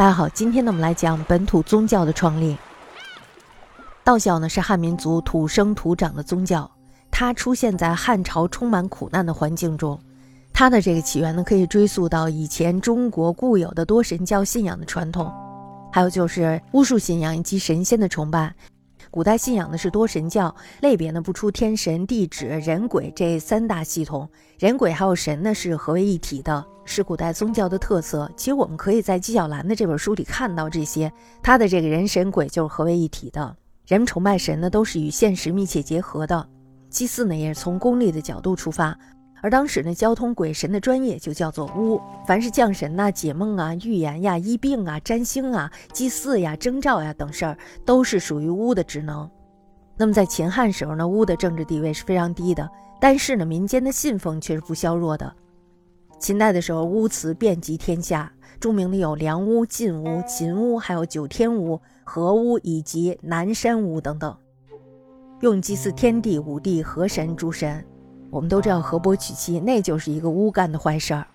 大家好，今天呢我们来讲本土宗教的创立。道教呢是汉民族土生土长的宗教，它出现在汉朝充满苦难的环境中。它的这个起源呢可以追溯到以前中国固有的多神教信仰的传统，还有就是巫术信仰以及神仙的崇拜。古代信仰的是多神教，类别呢不出天神、地质、人鬼这三大系统。人鬼还有神呢是合为一体的，是古代宗教的特色。其实我们可以在纪晓岚的这本书里看到这些，他的这个人神鬼就是合为一体的。人们崇拜神呢都是与现实密切结合的，祭祀呢也是从功利的角度出发。而当时呢，交通鬼神的专业就叫做巫，凡是降神呐、解梦啊、预言呀、医病啊、占星啊、祭祀呀、征兆呀等事儿，都是属于巫的职能。那么在秦汉时候呢，巫的政治地位是非常低的，但是呢，民间的信奉却是不削弱的。秦代的时候，巫祠遍及天下，著名的有梁巫、晋巫、秦巫，还有九天巫、河巫以及南山巫等等，用祭祀天地、五帝、河神诸神。我们都知道河伯娶妻，那就是一个巫干的坏事儿。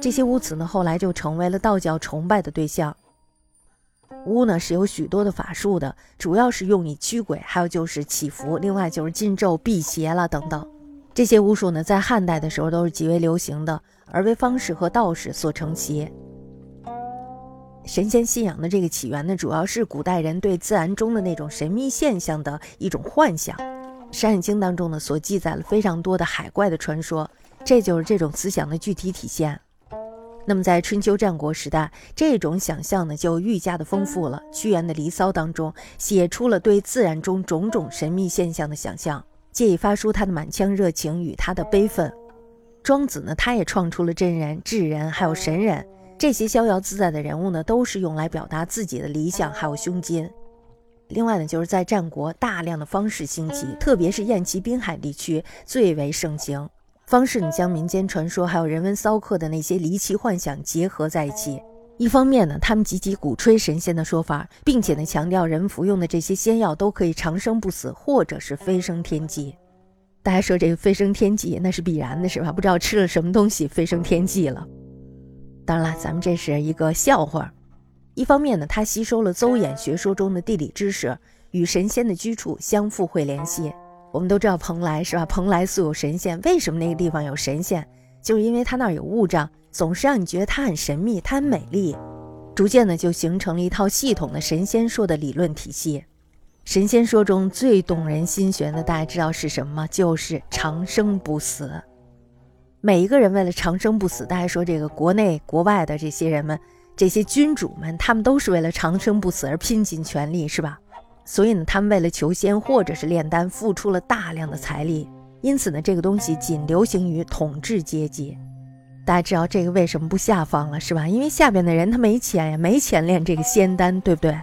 这些巫祠呢，后来就成为了道教崇拜的对象。巫呢是有许多的法术的，主要是用以驱鬼，还有就是祈福，另外就是禁咒、辟邪了等等。这些巫术呢，在汉代的时候都是极为流行的，而为方士和道士所承袭。神仙信仰的这个起源呢，主要是古代人对自然中的那种神秘现象的一种幻想。《山海经》当中呢，所记载了非常多的海怪的传说，这就是这种思想的具体体现。那么在春秋战国时代，这种想象呢就愈加的丰富了。屈原的《离骚》当中写出了对自然中种种神秘现象的想象，借以发出他的满腔热情与他的悲愤。庄子呢，他也创出了真人、智人，还有神人，这些逍遥自在的人物呢，都是用来表达自己的理想还有胸襟。另外呢，就是在战国，大量的方士兴起，特别是燕齐滨海地区最为盛行。方士呢，将民间传说还有人文骚客的那些离奇幻想结合在一起。一方面呢，他们积极鼓吹神仙的说法，并且呢，强调人服用的这些仙药都可以长生不死，或者是飞升天际。大家说这个飞升天际那是必然的，是吧？不知道吃了什么东西飞升天际了。当然了，咱们这是一个笑话。一方面呢，他吸收了邹衍学说中的地理知识，与神仙的居处相互会联系。我们都知道蓬莱是吧？蓬莱素有神仙，为什么那个地方有神仙？就是因为它那儿有雾障，总是让你觉得它很神秘，它很美丽。逐渐呢，就形成了一套系统的神仙说的理论体系。神仙说中最动人心弦的，大家知道是什么吗？就是长生不死。每一个人为了长生不死，大家说这个国内国外的这些人们。这些君主们，他们都是为了长生不死而拼尽全力，是吧？所以呢，他们为了求仙或者是炼丹，付出了大量的财力。因此呢，这个东西仅流行于统治阶级。大家知道这个为什么不下放了，是吧？因为下边的人他没钱呀，没钱炼这个仙丹，对不对？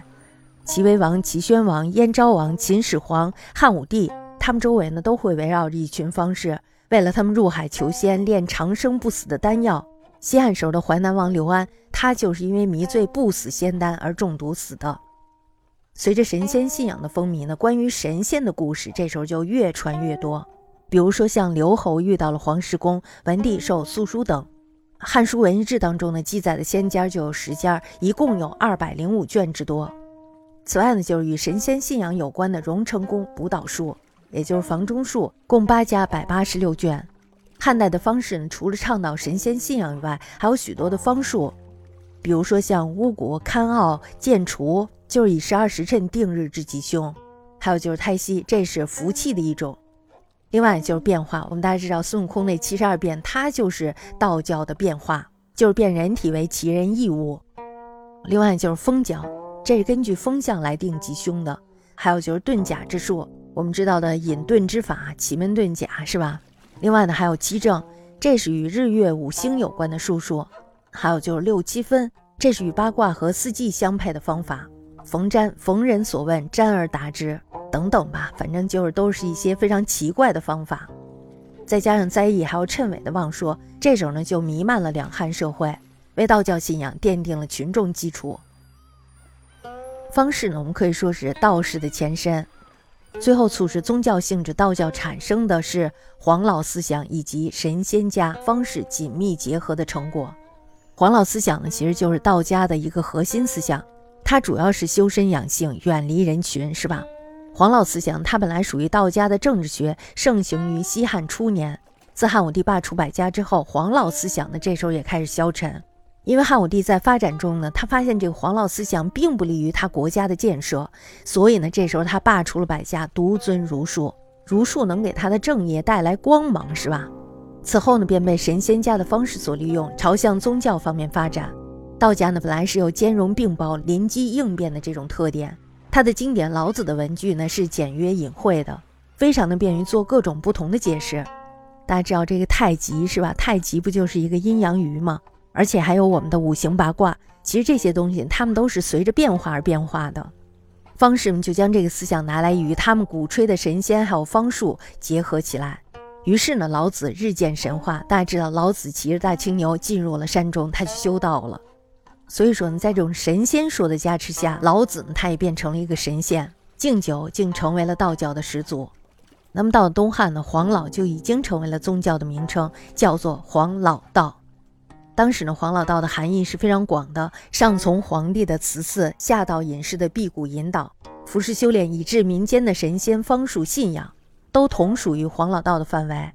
齐威王、齐宣王、燕昭王、秦始皇、汉武帝，他们周围呢都会围绕着一群方士，为了他们入海求仙，炼长生不死的丹药。西汉时候的淮南王刘安，他就是因为迷醉不死仙丹而中毒死的。随着神仙信仰的风靡呢，关于神仙的故事这时候就越传越多。比如说像刘侯遇到了黄石公，文帝受素书等，《汉书文艺志》当中呢记载的仙家就有十家，一共有二百零五卷之多。此外呢，就是与神仙信仰有关的荣成宫补导术，也就是房中术，共八家百八十六卷。汉代的方士呢，除了倡导神仙信仰以外，还有许多的方术，比如说像巫蛊、堪奥、剑除，就是以十二时辰定日之吉凶；还有就是胎息，这是福气的一种。另外就是变化，我们大家知道孙悟空那七十二变，它就是道教的变化，就是变人体为奇人异物。另外就是风角，这是根据风向来定吉凶的。还有就是遁甲之术，我们知道的隐遁之法，奇门遁甲是吧？另外呢，还有七正，这是与日月五星有关的术数；还有就是六七分，这是与八卦和四季相配的方法。逢占，逢人所问，占而答之，等等吧，反正就是都是一些非常奇怪的方法。再加上灾异，还有谶纬的妄说，这种呢就弥漫了两汉社会，为道教信仰奠定了群众基础。方士呢，我们可以说是道士的前身。最后促使宗教性质道教产生的是黄老思想以及神仙家方式紧密结合的成果。黄老思想呢，其实就是道家的一个核心思想，它主要是修身养性，远离人群，是吧？黄老思想它本来属于道家的政治学，盛行于西汉初年。自汉武帝罢黜百家之后，黄老思想呢，这时候也开始消沉。因为汉武帝在发展中呢，他发现这个黄老思想并不利于他国家的建设，所以呢，这时候他罢黜了百家，独尊儒术。儒术能给他的政业带来光芒，是吧？此后呢，便被神仙家的方式所利用，朝向宗教方面发展。道家呢，本来是有兼容并包、临机应变的这种特点。他的经典老子的文句呢，是简约隐晦的，非常的便于做各种不同的解释。大家知道这个太极是吧？太极不就是一个阴阳鱼吗？而且还有我们的五行八卦，其实这些东西它们都是随着变化而变化的。方士们就将这个思想拿来与他们鼓吹的神仙还有方术结合起来。于是呢，老子日渐神话。大家知道，老子骑着大青牛进入了山中，他去修道了。所以说呢，在这种神仙说的加持下，老子呢他也变成了一个神仙，敬酒竟成为了道教的始祖。那么到了东汉呢，黄老就已经成为了宗教的名称，叫做黄老道。当时呢，黄老道的含义是非常广的，上从皇帝的慈赐，下到隐士的辟谷引导，服饰修炼，以至民间的神仙方术信仰，都同属于黄老道的范围。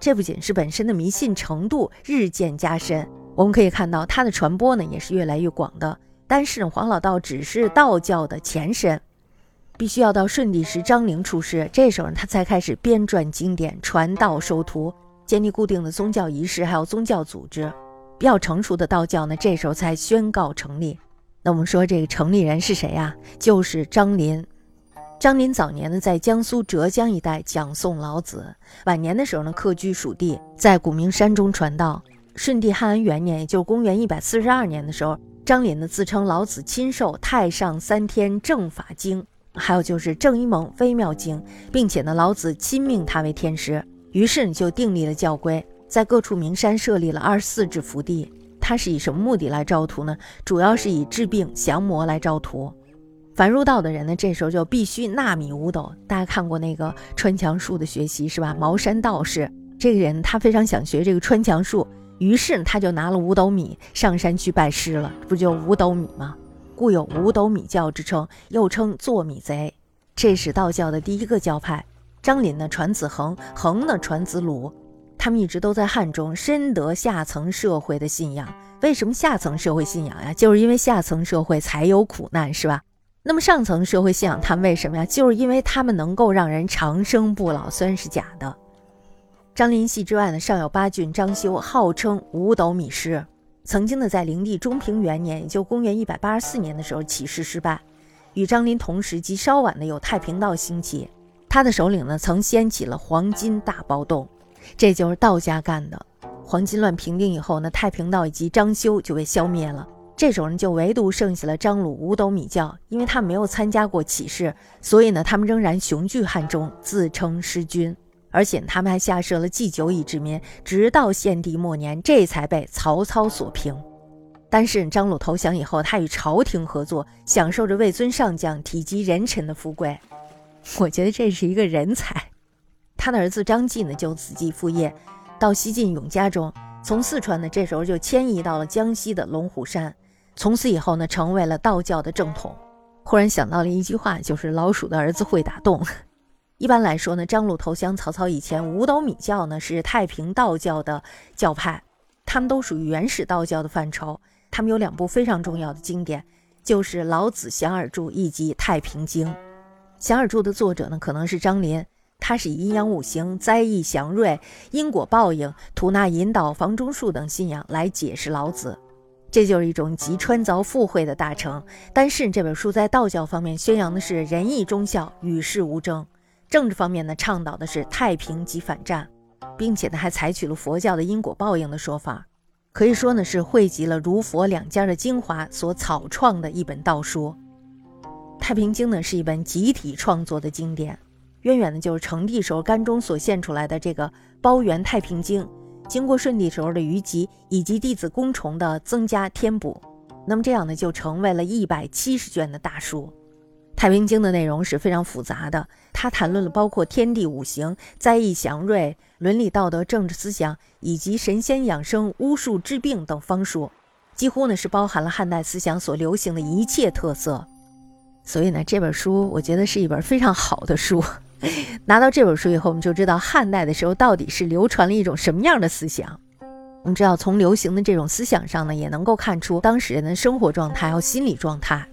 这不仅是本身的迷信程度日渐加深，我们可以看到它的传播呢也是越来越广的。但是呢黄老道只是道教的前身，必须要到顺帝时张陵出世，这时候他才开始编撰经典、传道授徒，建立固定的宗教仪式，还有宗教组织。比较成熟的道教呢，这时候才宣告成立。那我们说这个成立人是谁呀？就是张林。张林早年呢在江苏、浙江一带讲诵老子，晚年的时候呢客居蜀地，在古名山中传道。顺帝汉安元年，也就是公元一百四十二年的时候，张林呢自称老子亲授《太上三天正法经》，还有就是《正一蒙微妙经》，并且呢老子亲命他为天师，于是呢就订立了教规。在各处名山设立了二十四智福地，它是以什么目的来招徒呢？主要是以治病降魔来招徒。凡入道的人呢，这时候就必须纳米五斗。大家看过那个穿墙术的学习是吧？茅山道士这个人，他非常想学这个穿墙术，于是他就拿了五斗米上山去拜师了。不就五斗米吗？故有五斗米教之称，又称做米贼。这是道教的第一个教派。张林呢传子恒，恒呢传子鲁。他们一直都在汉中深得下层社会的信仰。为什么下层社会信仰呀？就是因为下层社会才有苦难，是吧？那么上层社会信仰他们为什么呀？就是因为他们能够让人长生不老。虽然是假的。张林系之外呢，尚有八郡张修，号称五斗米师。曾经呢，在灵帝中平元年，也就公元一百八十四年的时候起事失败。与张林同时及稍晚的有太平道兴起，他的首领呢，曾掀起了黄金大暴动。这就是道家干的。黄巾乱平定以后呢，太平道以及张修就被消灭了。这种人，就唯独剩下了张鲁五斗米教，因为他们没有参加过起事，所以呢，他们仍然雄踞汉中，自称师君，而且他们还下设了祭酒以治民，直到献帝末年，这才被曹操所平。但是张鲁投降以后，他与朝廷合作，享受着位尊上将、体积人臣的富贵。我觉得这是一个人才。他的儿子张继呢，就子继父业，到西晋永嘉中，从四川呢，这时候就迁移到了江西的龙虎山，从此以后呢，成为了道教的正统。忽然想到了一句话，就是老鼠的儿子会打洞。一般来说呢，张鲁投降曹操以前，五斗米教呢是太平道教的教派，他们都属于原始道教的范畴。他们有两部非常重要的经典，就是《老子降耳注》以及《太平经》。《降耳注》的作者呢，可能是张林。他是以阴阳五行、灾异祥瑞、因果报应、吐纳引导、房中术等信仰来解释老子，这就是一种集川凿附会的大成。但是这本书在道教方面宣扬的是仁义忠孝、与世无争；政治方面呢，倡导的是太平及反战，并且呢还采取了佛教的因果报应的说法，可以说呢是汇集了儒佛两家的精华所草创的一本道书。《太平经》呢是一本集体创作的经典。渊源呢，就是成帝时候甘中所献出来的这个《包元太平经》，经过顺帝时候的余集以及弟子公崇的增加添补，那么这样呢，就成为了一百七十卷的大书。《太平经》的内容是非常复杂的，它谈论了包括天地五行、灾异祥瑞、伦理道德、政治思想以及神仙养生、巫术治病等方术，几乎呢是包含了汉代思想所流行的一切特色。所以呢，这本书我觉得是一本非常好的书。拿到这本书以后，我们就知道汉代的时候到底是流传了一种什么样的思想。我们知道，从流行的这种思想上呢，也能够看出当时人的生活状态和心理状态。